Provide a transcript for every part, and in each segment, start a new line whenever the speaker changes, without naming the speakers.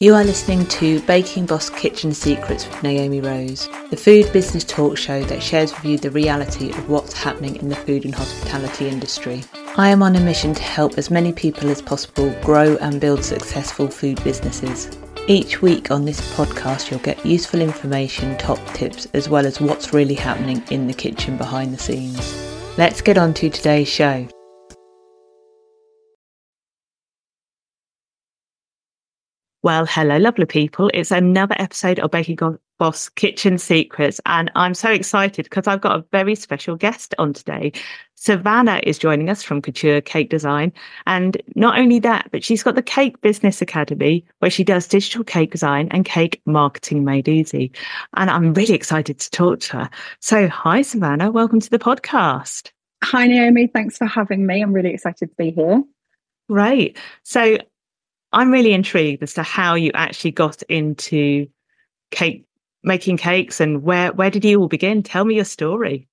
You are listening to Baking Boss Kitchen Secrets with Naomi Rose, the food business talk show that shares with you the reality of what's happening in the food and hospitality industry. I am on a mission to help as many people as possible grow and build successful food businesses. Each week on this podcast, you'll get useful information, top tips, as well as what's really happening in the kitchen behind the scenes. Let's get on to today's show. Well, hello, lovely people. It's another episode of Baking Boss Kitchen Secrets, and I'm so excited because I've got a very special guest on today. Savanna is joining us from Couture Cake Design, and not only that, but she's got the Cake Business Academy where she does digital cake design and cake marketing made easy. And I'm really excited to talk to her. So, hi, Savanna. Welcome to the podcast.
Hi, Naomi. Thanks for having me. I'm really excited to be here.
Great. So, I'm really intrigued as to how you actually got into cake making cakes and where where did you all begin? Tell me your story.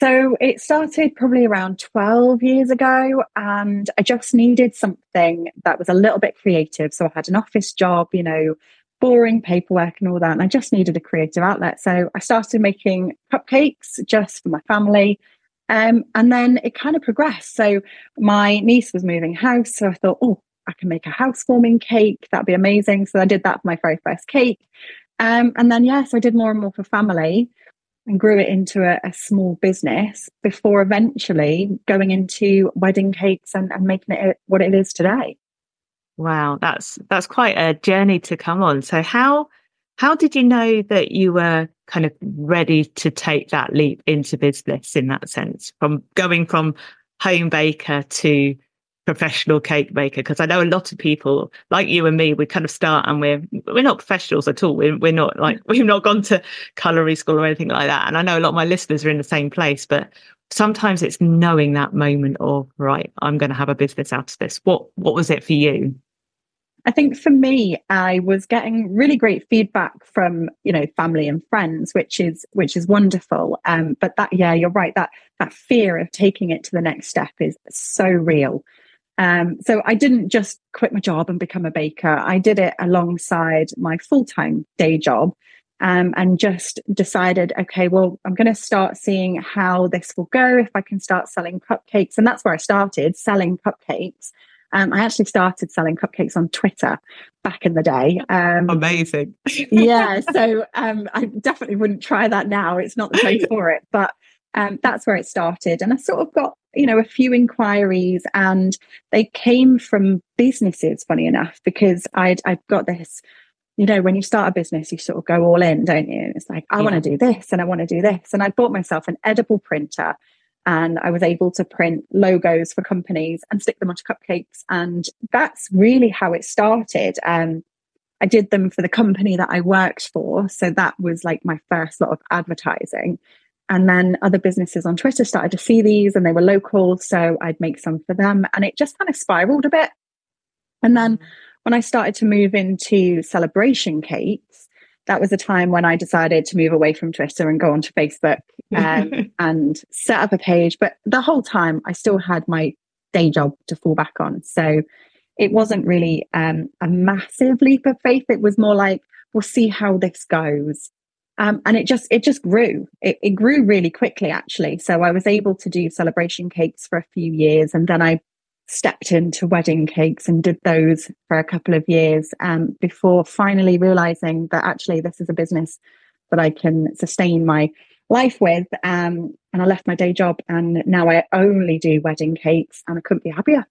So it started probably around 12 years ago, and I just needed something that was a little bit creative. So I had an office job, you know, boring paperwork and all that, and I just needed a creative outlet. So I started making cupcakes just for my family. Um, and then it kind of progressed. So my niece was moving house. So I thought, oh, I can make a housewarming cake. That'd be amazing. So I did that for my very first cake. Um, and then, yes, yeah, so I did more and more for family and grew it into a, a, small business before eventually going into wedding cakes and, and making it what it is today.
Wow, that's that's quite a journey to come on. So how how did you know that you were kind of ready to take that leap into business in that sense from going from home baker to professional cake maker because I know a lot of people like you and me we kind of start and we're we're not professionals at all we're, we're not like we've not gone to culinary school or anything like that and I know a lot of my listeners are in the same place but sometimes it's knowing that moment of right I'm going to have a business out of this what what was it for you
I think for me, I was getting really great feedback from you know family and friends, which is which is wonderful. Um, but that yeah, you're right. That that fear of taking it to the next step is so real. Um, so I didn't just quit my job and become a baker. I did it alongside my full time day job um, and just decided, okay, well, I'm going to start seeing how this will go if I can start selling cupcakes. And that's where I started selling cupcakes. Um, I actually started selling cupcakes on Twitter back in the day.
Um, Amazing.
yeah. So um, I definitely wouldn't try that now. It's not the place for it. But um, that's where it started. And I sort of got, you know, a few inquiries and they came from businesses, funny enough, because I'd, I'd got this, you know, when you start a business, you sort of go all in, don't you? And it's like, I yeah. want to do this and I want to do this. And I bought myself an edible printer and I was able to print logos for companies and stick them onto cupcakes. And that's really how it started. Um, I did them for the company that I worked for. So that was like my first lot of advertising. And then other businesses on Twitter started to see these and they were local. So I'd make some for them. And it just kind of spiraled a bit. And then when I started to move into celebration cakes, that was a time when I decided to move away from Twitter and go onto Facebook um, and set up a page. But the whole time, I still had my day job to fall back on. So it wasn't really um, a massive leap of faith. It was more like, we'll see how this goes. Um, and it just it just grew. It, it, grew really quickly actually. So i was able to do celebration cakes for a few years and then i stepped into wedding cakes and did those for a couple of years um, before finally realizing that actually this is a business that i can sustain my life with. Um, and i left my day job and now i only do wedding cakes and i couldn't be happier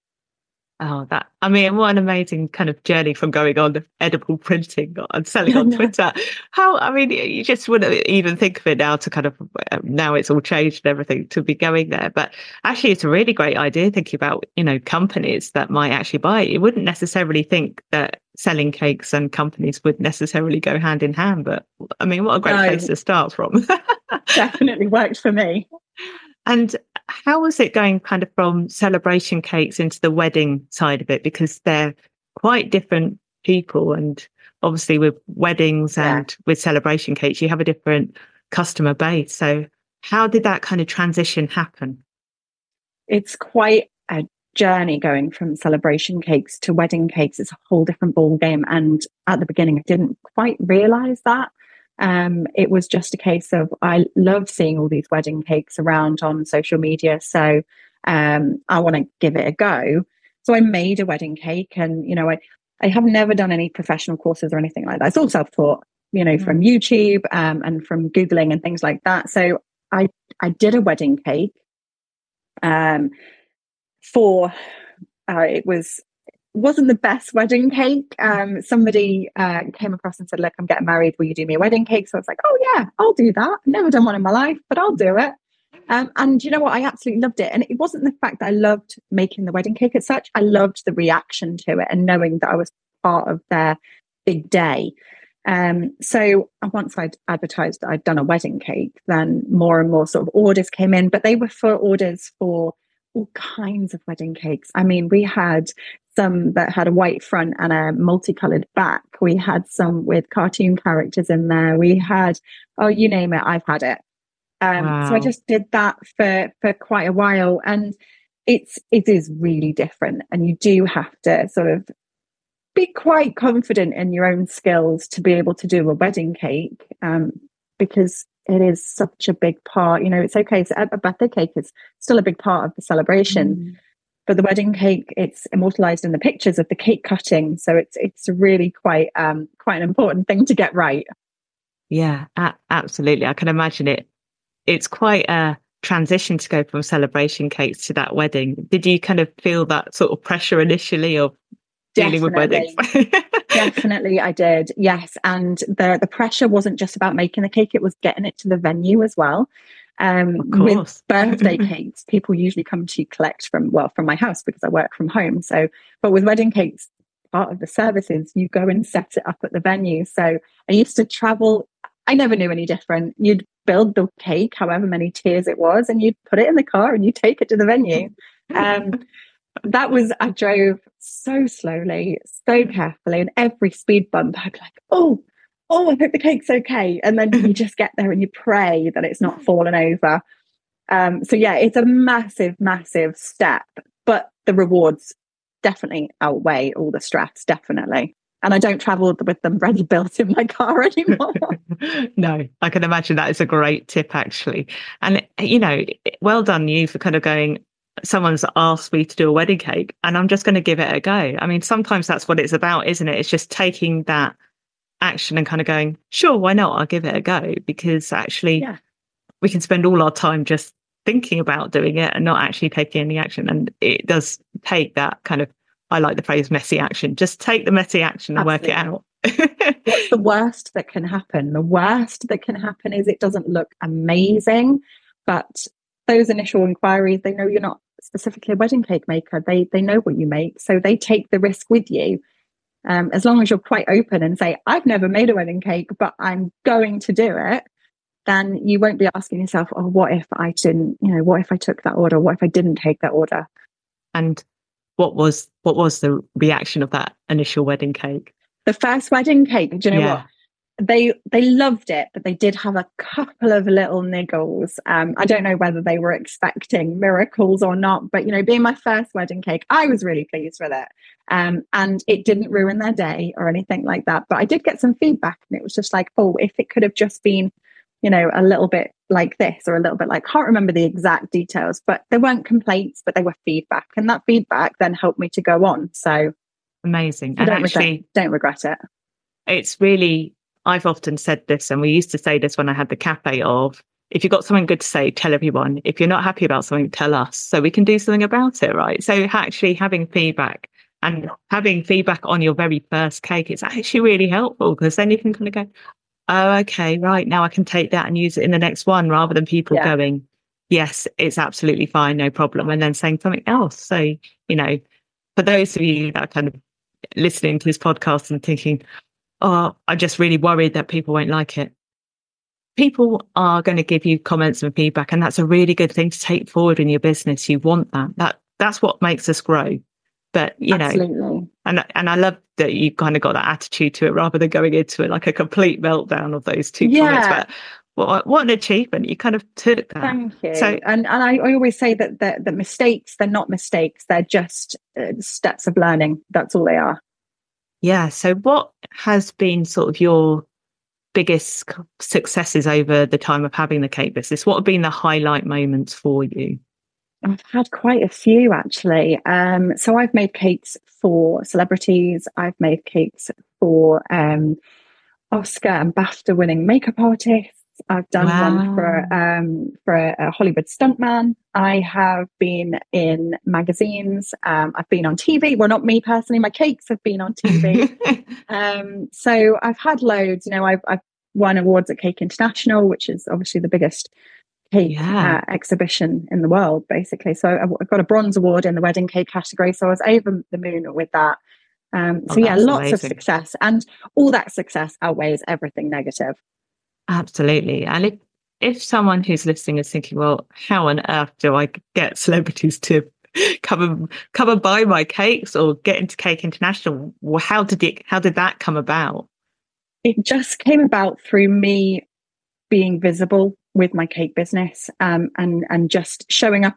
Oh, that I mean, what an amazing kind of journey from going on edible printing and selling on Twitter. How I mean, you just wouldn't even think of it now to kind of uh, now it's all changed and everything to be going there. But actually, it's a really great idea thinking about you know companies that might actually buy it. You wouldn't necessarily think that selling cakes and companies would necessarily go hand in hand. But I mean, what a great no, place to start from.
definitely worked for me.
And how was it going kind of from celebration cakes into the wedding side of it? Because they're quite different people. And obviously, with weddings yeah. and with celebration cakes, you have a different customer base. So, how did that kind of transition happen?
It's quite a journey going from celebration cakes to wedding cakes It's a whole different ball game. And at the beginning, I didn't quite realize that. Um, it was just a case of I love seeing all these wedding cakes around on social media. So um, I want to give it a go. So I made a wedding cake and, you know, I, I have never done any professional courses or anything like that. It's all self-taught, you know, mm. from YouTube um, and from Googling and things like that. So I, I did a wedding cake um, for, uh, it was, wasn't the best wedding cake. Um, somebody uh, came across and said, look, I'm getting married. Will you do me a wedding cake? So I was like, oh yeah, I'll do that. I've never done one in my life, but I'll do it. Um, and you know what? I absolutely loved it. And it wasn't the fact that I loved making the wedding cake as such. I loved the reaction to it and knowing that I was part of their big day. Um, so once I'd advertised that I'd done a wedding cake, then more and more sort of orders came in, but they were for orders for all kinds of wedding cakes. I mean, we had some that had a white front and a multicolored back. We had some with cartoon characters in there. We had, oh, you name it, I've had it. Um, wow. So I just did that for for quite a while, and it's it is really different, and you do have to sort of be quite confident in your own skills to be able to do a wedding cake, um, because it is such a big part. You know, it's okay. So a birthday cake is still a big part of the celebration. Mm. But the wedding cake, it's immortalized in the pictures of the cake cutting, so it's it's really quite um, quite an important thing to get right.
Yeah, a- absolutely. I can imagine it it's quite a transition to go from celebration cakes to that wedding. Did you kind of feel that sort of pressure initially of dealing with weddings?
Definitely, I did. Yes, and the the pressure wasn't just about making the cake; it was getting it to the venue as well. Um, with birthday cakes, people usually come to collect from well from my house because I work from home. So, but with wedding cakes, part of the services you go and set it up at the venue. So I used to travel. I never knew any different. You'd build the cake, however many tiers it was, and you'd put it in the car and you take it to the venue. Um, that was, I drove so slowly, so carefully, and every speed bump, I'd be like, oh, oh, I hope the cake's okay. And then you just get there and you pray that it's not fallen over. Um, so, yeah, it's a massive, massive step, but the rewards definitely outweigh all the stress, definitely and I don't travel with them ready built in my car anymore.
no, I can imagine that is a great tip actually. And you know, well done you for kind of going someone's asked me to do a wedding cake and I'm just going to give it a go. I mean, sometimes that's what it's about, isn't it? It's just taking that action and kind of going, sure, why not? I'll give it a go because actually yeah. we can spend all our time just thinking about doing it and not actually taking any action. And it does take that kind of I like the phrase messy action. Just take the messy action and Absolutely. work it out.
What's the worst that can happen? The worst that can happen is it doesn't look amazing, but those initial inquiries, they know you're not specifically a wedding cake maker. They they know what you make, so they take the risk with you. Um, as long as you're quite open and say, "I've never made a wedding cake, but I'm going to do it," then you won't be asking yourself, "Oh, what if I didn't? You know, what if I took that order? What if I didn't take that order?"
And what was what was the reaction of that initial wedding cake?
The first wedding cake, do you know yeah. what? They they loved it, but they did have a couple of little niggles. Um, I don't know whether they were expecting miracles or not, but you know, being my first wedding cake, I was really pleased with it. Um, and it didn't ruin their day or anything like that. But I did get some feedback, and it was just like, oh, if it could have just been you know, a little bit like this or a little bit like, can't remember the exact details, but there weren't complaints, but they were feedback. And that feedback then helped me to go on. So
amazing. And
don't
actually,
regret, don't regret it.
It's really, I've often said this, and we used to say this when I had the cafe of, if you've got something good to say, tell everyone. If you're not happy about something, tell us so we can do something about it, right? So actually having feedback and having feedback on your very first cake, it's actually really helpful because then you can kind of go, oh, okay, right. Now I can take that and use it in the next one rather than people yeah. going, yes, it's absolutely fine, no problem. And then saying something else. So, you know, for those of you that are kind of listening to this podcast and thinking, oh, I'm just really worried that people won't like it. People are going to give you comments and feedback, and that's a really good thing to take forward in your business. You want that. That that's what makes us grow. But you Absolutely. know, and and I love that you kind of got that attitude to it rather than going into it like a complete meltdown of those two yeah. comments. But what, what an achievement. You kind of took that.
Thank you. So, and, and I, I always say that the, the mistakes, they're not mistakes. They're just uh, steps of learning. That's all they are.
Yeah. So what has been sort of your biggest successes over the time of having the cake business? What have been the highlight moments for you?
I've had quite a few actually. Um, so I've made cakes for celebrities. I've made cakes for um, Oscar and BAFTA winning makeup artists. I've done wow. one for um, for a, Hollywood stuntman. I have been in magazines. Um, I've been on TV. Well, not me personally. My cakes have been on TV. um, so I've had loads. You know, I've, I've won awards at Cake International, which is obviously the biggest cake yeah. uh, exhibition in the world, basically. So I've got a bronze award in the wedding cake category. So I was over the moon with that. Um, oh, so oh, yeah, lots amazing. of success, and all that success outweighs everything negative.
Absolutely, and if if someone who's listening is thinking, well, how on earth do I get celebrities to come and come and buy my cakes or get into Cake International? Well, how did it? How did that come about?
It just came about through me being visible with my cake business um, and and just showing up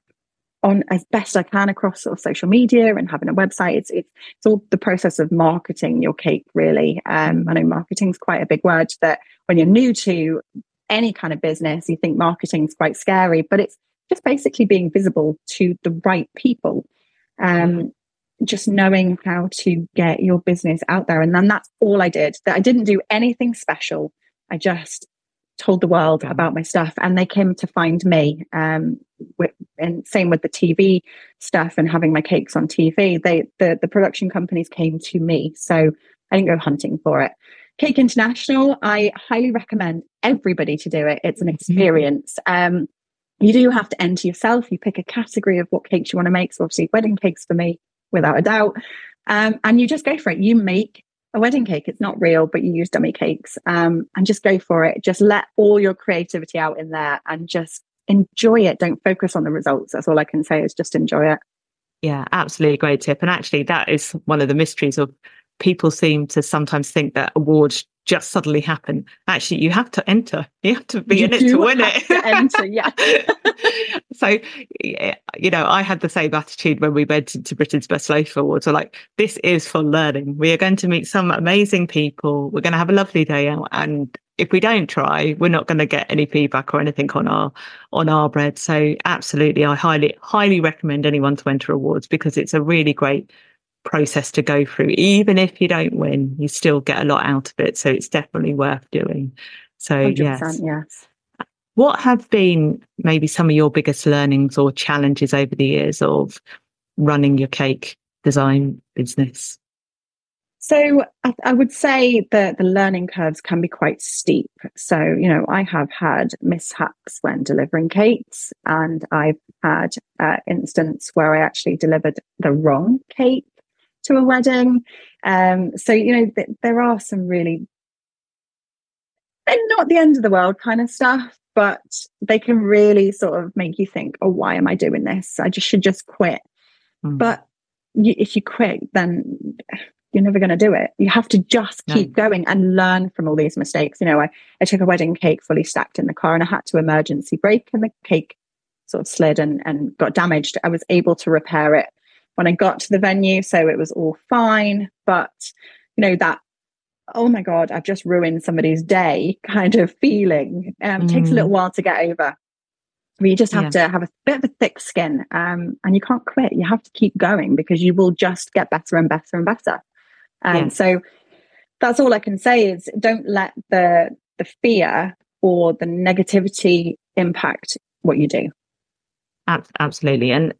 on as best I can across sort of social media and having a website. It's it's, it's all the process of marketing your cake, really. Um, I know marketing is quite a big word that when you're new to any kind of business, you think marketing is quite scary, but it's just basically being visible to the right people. Um, just knowing how to get your business out there. And then that's all I did. That I didn't do anything special. I just told the world about my stuff and they came to find me um, and same with the tv stuff and having my cakes on tv they the, the production companies came to me so i didn't go hunting for it. Cake international i highly recommend everybody to do it. It's an mm-hmm. experience. Um, you do have to enter yourself. You pick a category of what cakes you want to make. So obviously wedding cakes for me without a doubt. Um, and you just go for it. You make a wedding cake. It's not real, but you use dummy cakes. Um, and just go for it. Just let all your creativity out in there and just enjoy it. Don't focus on the results. That's all I can say is just enjoy it.
Yeah, absolutely great tip. And actually, that is one of the mysteries of people seem to sometimes think that awards just suddenly happen. Actually, you have to enter. You have to be you in it to win it.
To enter, yeah.
so, you know, I had the same attitude when we went into Britain's Best Loaf Awards. We're like, this is for learning. We are going to meet some amazing people. We're going to have a lovely day out, and if we don't try, we're not going to get any feedback or anything on our on our bread. So, absolutely, I highly highly recommend anyone to enter awards because it's a really great process to go through. Even if you don't win, you still get a lot out of it. So it's definitely worth doing. So yes.
yes.
What have been maybe some of your biggest learnings or challenges over the years of running your cake design business?
So I, I, would say that the learning curves can be quite steep. So, you know, I have had mishaps when delivering cakes and I've had uh, instance where I actually delivered the wrong cake to a wedding. Um, so, you know, th- there are some really, they're not the end of the world kind of stuff, but they can really sort of make you think, oh, why am I doing this? I just should just quit. Mm. But you, if you quit, then you're never going to do it. You have to just keep no. going and learn from all these mistakes. You know, I, I took a wedding cake fully stacked in the car and I had to emergency brake and the cake sort of slid and, and got damaged. I was able to repair it when I got to the venue. So it was all fine. But, you know, that, oh my God, I've just ruined somebody's day kind of feeling um, mm. takes a little mm. while to get over. you just have yeah. to have a bit of a thick skin um, and you can't quit. You have to keep going because you will just get better and better and better. And yeah. so that's all I can say is don't let the the fear or the negativity impact what you do.
Absolutely. And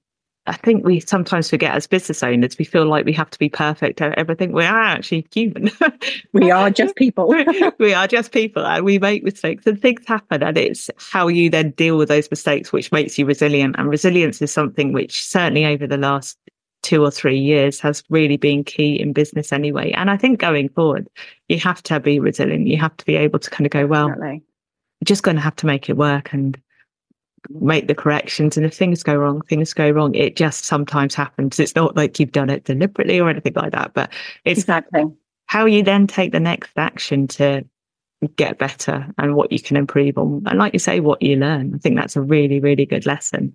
I think we sometimes forget as business owners, we feel like we have to be perfect at everything. We are actually human.
we are just people.
we are just people and we make mistakes and things happen. And it's how you then deal with those mistakes, which makes you resilient. And resilience is something which certainly over the last two or three years has really been key in business anyway. And I think going forward, you have to be resilient. You have to be able to kind of go, well, just going to have to make it work. And make the corrections. And if things go wrong, things go wrong. It just sometimes happens. It's not like you've done it deliberately or anything like that, but it's
exactly
how you then take the next action to get better and what you can improve on. And like you say, what you learn. I think that's a really, really good lesson.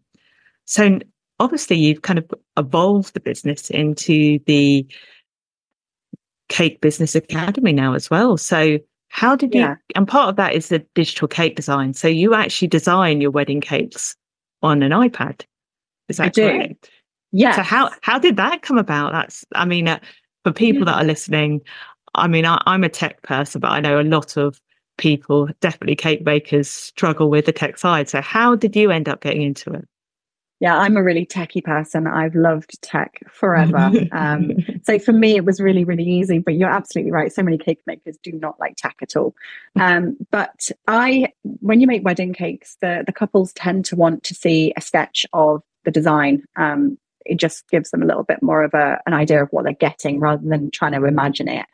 So obviously you've kind of evolved the business into the cake business academy now as well. So how did you, and part of that is the digital cake design. So you actually design your wedding cakes on an iPad. Is that I correct?
Yeah.
So how, how did that come about? That's, I mean, uh, for people yeah. that are listening, I mean, I, I'm a tech person, but I know a lot of people, definitely cake bakers, struggle with the tech side. So how did you end up getting into it?
Yeah, I'm a really techie person. I've loved tech forever. um, so for me, it was really, really easy. But you're absolutely right. So many cake makers do not like tech at all. Um, but I, when you make wedding cakes, the the couples tend to want to see a sketch of the design. Um, it just gives them a little bit more of a, an idea of what they're getting rather than trying to imagine it.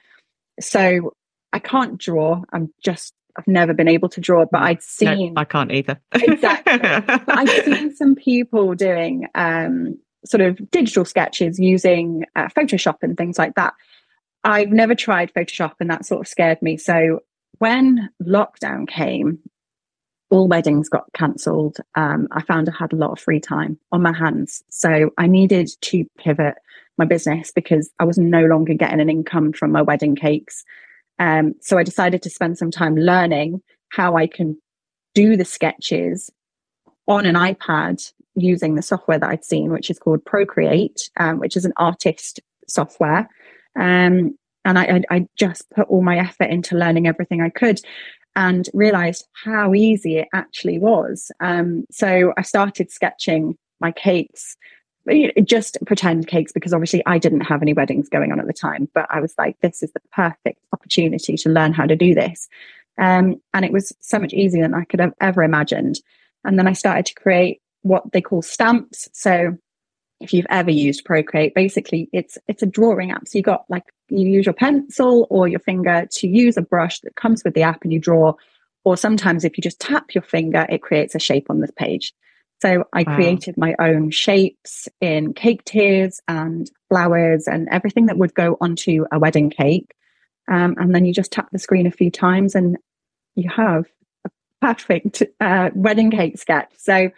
So I can't draw. I'm just I've never been able to draw, but I'd seen.
No, I can't either.
exactly. I've seen some people doing um, sort of digital sketches using uh, Photoshop and things like that. I've never tried Photoshop, and that sort of scared me. So when lockdown came, all weddings got cancelled. Um, I found I had a lot of free time on my hands. So I needed to pivot my business because I was no longer getting an income from my wedding cakes. Um, so I decided to spend some time learning how I can do the sketches on an iPad using the software that I'd seen, which is called Procreate, um, which is an artist software. Um, and I, I, I, just put all my effort into learning everything I could and realized how easy it actually was. Um, so I started sketching my cakes just pretend cakes because obviously I didn't have any weddings going on at the time, but I was like, this is the perfect opportunity to learn how to do this. Um, and it was so much easier than I could have ever imagined. And then I started to create what they call stamps. So if you've ever used Procreate, basically it's it's a drawing app. So you got like you use your pencil or your finger to use a brush that comes with the app and you draw. Or sometimes if you just tap your finger, it creates a shape on this page. So I wow. created my own shapes in cake tiers and flowers and everything that would go onto a wedding cake. Um, and then you just tap the screen a few times and you have a perfect uh, wedding cake sketch. So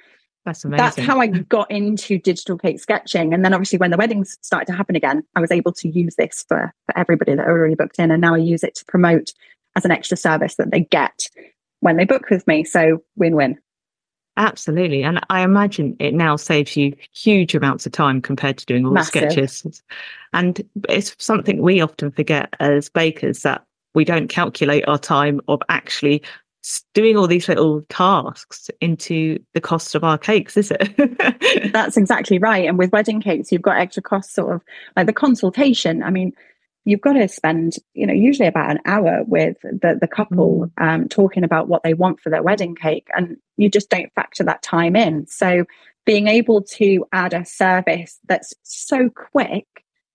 that's amazing.
That's how I got into digital cake sketching. And then obviously when the weddings started to happen again, I was able to use this for, for everybody that already booked in. And now I use it to promote as an extra service that they get when they book with me. So win-win.
Absolutely. And I imagine it now saves you huge amounts of time compared to doing all Massive. the sketches. And it's something we often forget as bakers that we don't calculate our time of actually doing all these little tasks into the cost of our cakes, is
it? That's exactly right. And with wedding cakes, you've got extra costs, sort of like the consultation. I mean, you've got to spend, you know, usually about an hour with the, the couple mm. um, talking about what they want for their wedding cake. And you just don't factor that time in. So being able to add a service that's so quick,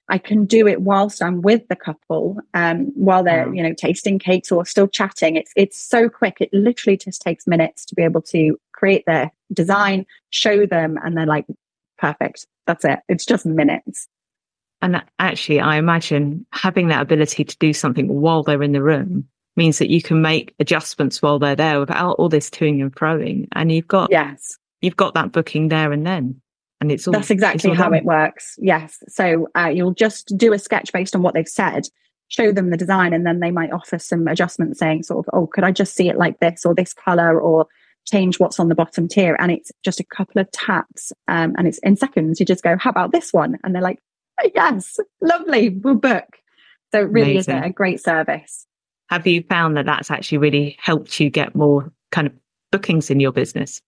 I can do it whilst I'm with the couple, um, while they're, you know, tasting cakes or still chatting. It's it's so quick. It literally just takes minutes to be able to create their design, show them, and they're like, perfect. That's it. It's just minutes.
And actually, I imagine having that ability to do something while they're in the room means that you can make adjustments while they're there without all this toing and froing. And you've got
yes,
you've got that booking there and then. And it's all
that's exactly all how it works. Yes. So uh, you'll just do a sketch based on what they've said, show them the design, and then they might offer some adjustments saying, sort of, oh, could I just see it like this or this color or change what's on the bottom tier? And it's just a couple of taps um, and it's in seconds. You just go, how about this one? And they're like, yes, lovely, we'll book. So it really Amazing. is a great service.
Have you found that that's actually really helped you get more kind of bookings in your business?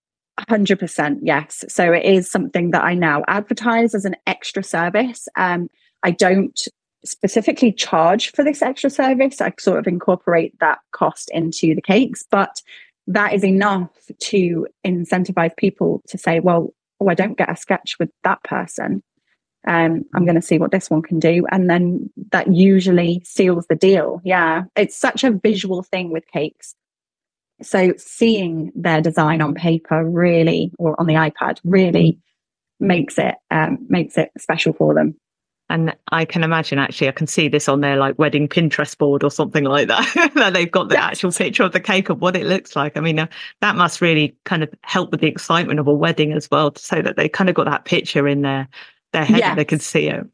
100% yes. So it is something that I now advertise as an extra service. Um, I don't specifically charge for this extra service. I sort of incorporate that cost into the cakes, but that is enough to incentivize people to say, well, oh, I don't get a sketch with that person um, I'm going to see what this one can do. And then that usually seals the deal. Yeah. It's such a visual thing with cakes. So seeing their design on paper really, or on the iPad, really makes it, um, makes it special for them.
And I can imagine actually, I can see this on their like wedding Pinterest board or something like that. That they've got the actual picture of the cake of what it looks like. I mean, uh, that must really kind of help with the excitement of a wedding as well, so that they kind of got that picture in their their head yes. and they can see it.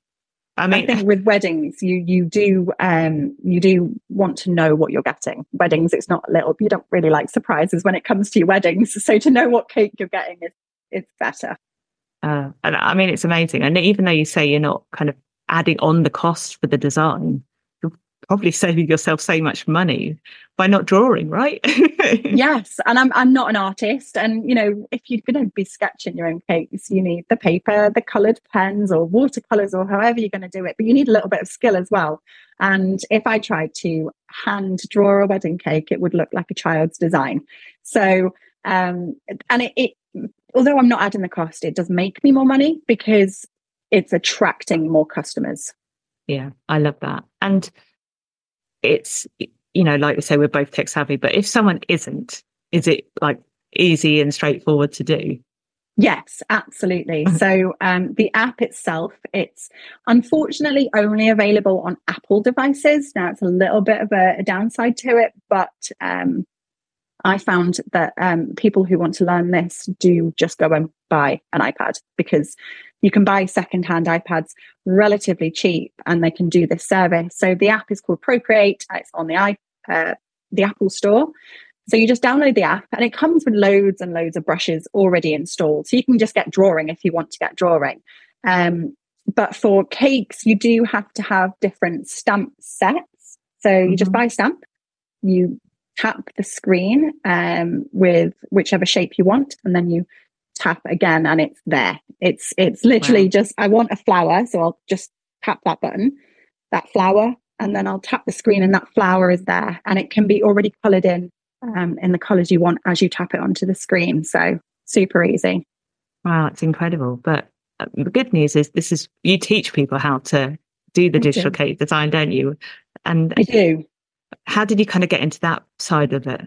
I mean, I think with weddings, you you do um you do want to know what you're getting. Weddings, it's not little. You don't really like surprises when it comes to your weddings. So to know what cake you're getting is it's better.
Uh, and I mean, it's amazing. And even though you say you're not kind of adding on the cost for the design, probably saving yourself so much money by not drawing, right?
yes. And I'm I'm not an artist. And you know, if you're gonna be sketching your own cakes, you need the paper, the coloured pens or watercolours or however you're gonna do it. But you need a little bit of skill as well. And if I tried to hand draw a wedding cake, it would look like a child's design. So um and it, it although I'm not adding the cost, it does make me more money because it's attracting more customers.
Yeah, I love that. And it's, you know, like we say, we're both tech savvy, but if someone isn't, is it like easy and straightforward to do?
Yes, absolutely. so um, the app itself, it's unfortunately only available on Apple devices. Now it's a little bit of a, a downside to it, but um, I found that um, people who want to learn this do just go and buy an iPad because you can buy secondhand iPads relatively cheap and they can do this service. So the app is called Procreate. It's on the i uh, the Apple Store. So you just download the app and it comes with loads and loads of brushes already installed. So you can just get drawing if you want to get drawing. Um, but for cakes, you do have to have different stamp sets. So you mm-hmm. just buy a stamp, you tap the screen um, with whichever shape you want, and then you tap again, and it's there. It's it's literally wow. just I want a flower, so I'll just tap that button, that flower, and then I'll tap the screen, and that flower is there, and it can be already coloured in um, in the colours you want as you tap it onto the screen. So super easy.
Wow, it's incredible. But uh, the good news is this is you teach people how to do the I digital do. cake design, don't you?
And I do
how did you kind of get into that side of it?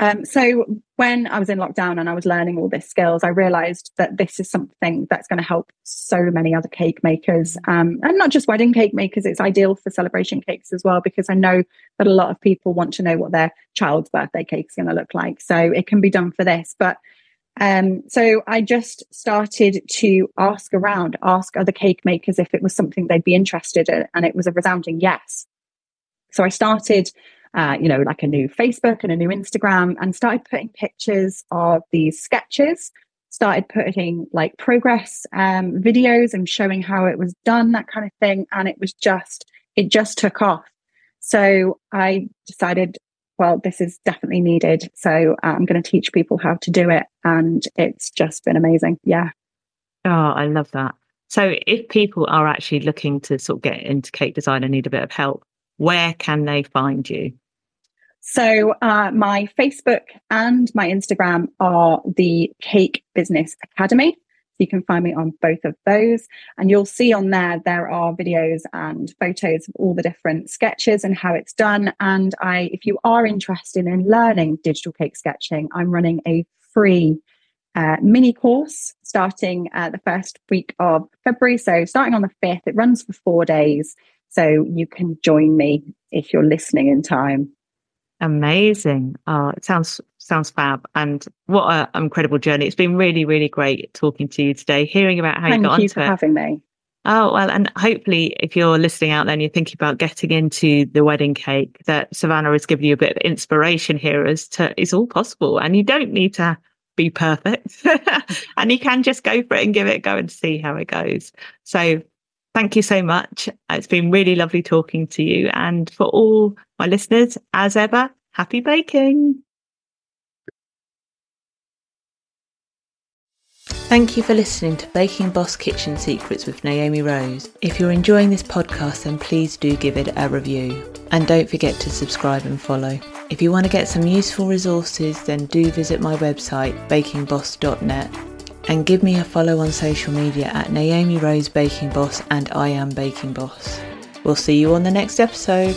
Um, so when I was in lockdown and I was learning all these skills, I realized that this is something that's going to help so many other cake makers, um, and not just wedding cake makers. It's ideal for celebration cakes as well because I know that a lot of people want to know what their child's birthday cake is going to look like. So it can be done for this, but um, so I just started to ask around, ask other cake makers if it was something they'd be interested in, and it was a resounding yes. So I started, uh, you know, like a new Facebook and a new Instagram and started putting pictures of these sketches, started putting like progress um, videos and showing how it was done, that kind of thing. And it was just, it just took off. So I decided, well, this is definitely needed. So uh, I'm going to teach people how to do it. And it's just been amazing. Yeah.
Oh, I love that. So if people are actually looking to sort of get into cake design and need a bit of help, where can they find you?
So, uh, my Facebook and my Instagram are the Cake Business Academy. So you can find me on both of those. And you'll see on there, there are videos and photos of all the different sketches and how it's done. And I, if you are interested in learning digital cake sketching, I'm running a free uh, mini course starting uh, the first week of February. So starting on the 5th, it runs for four days. So you can join me if you're listening in time.
Amazing. Oh, it sounds sounds fab. And what an incredible journey. It's been really, really great talking to you today, hearing about how
Thank
you got
you for
it.
having me.
Oh, well, and hopefully if you're listening out there and you're thinking about getting into the wedding cake, that Savanna has given you a bit of inspiration here as to it's all possible and you don't need to be perfect and you can just go for it and give it a go and see how it goes. So Thank you so much. It's been really lovely talking to you. And for all my listeners, as ever, happy baking. Thank you for listening to Baking Boss Kitchen Secrets with Naomi Rose. If you're enjoying this podcast, then please do give it a review. And don't forget to subscribe and follow. If you want to get some useful resources, then do visit my website, bakingboss.net and give me a follow on social media at Naomi Rose Baking Boss and I Am Baking Boss. We'll see you on the next episode.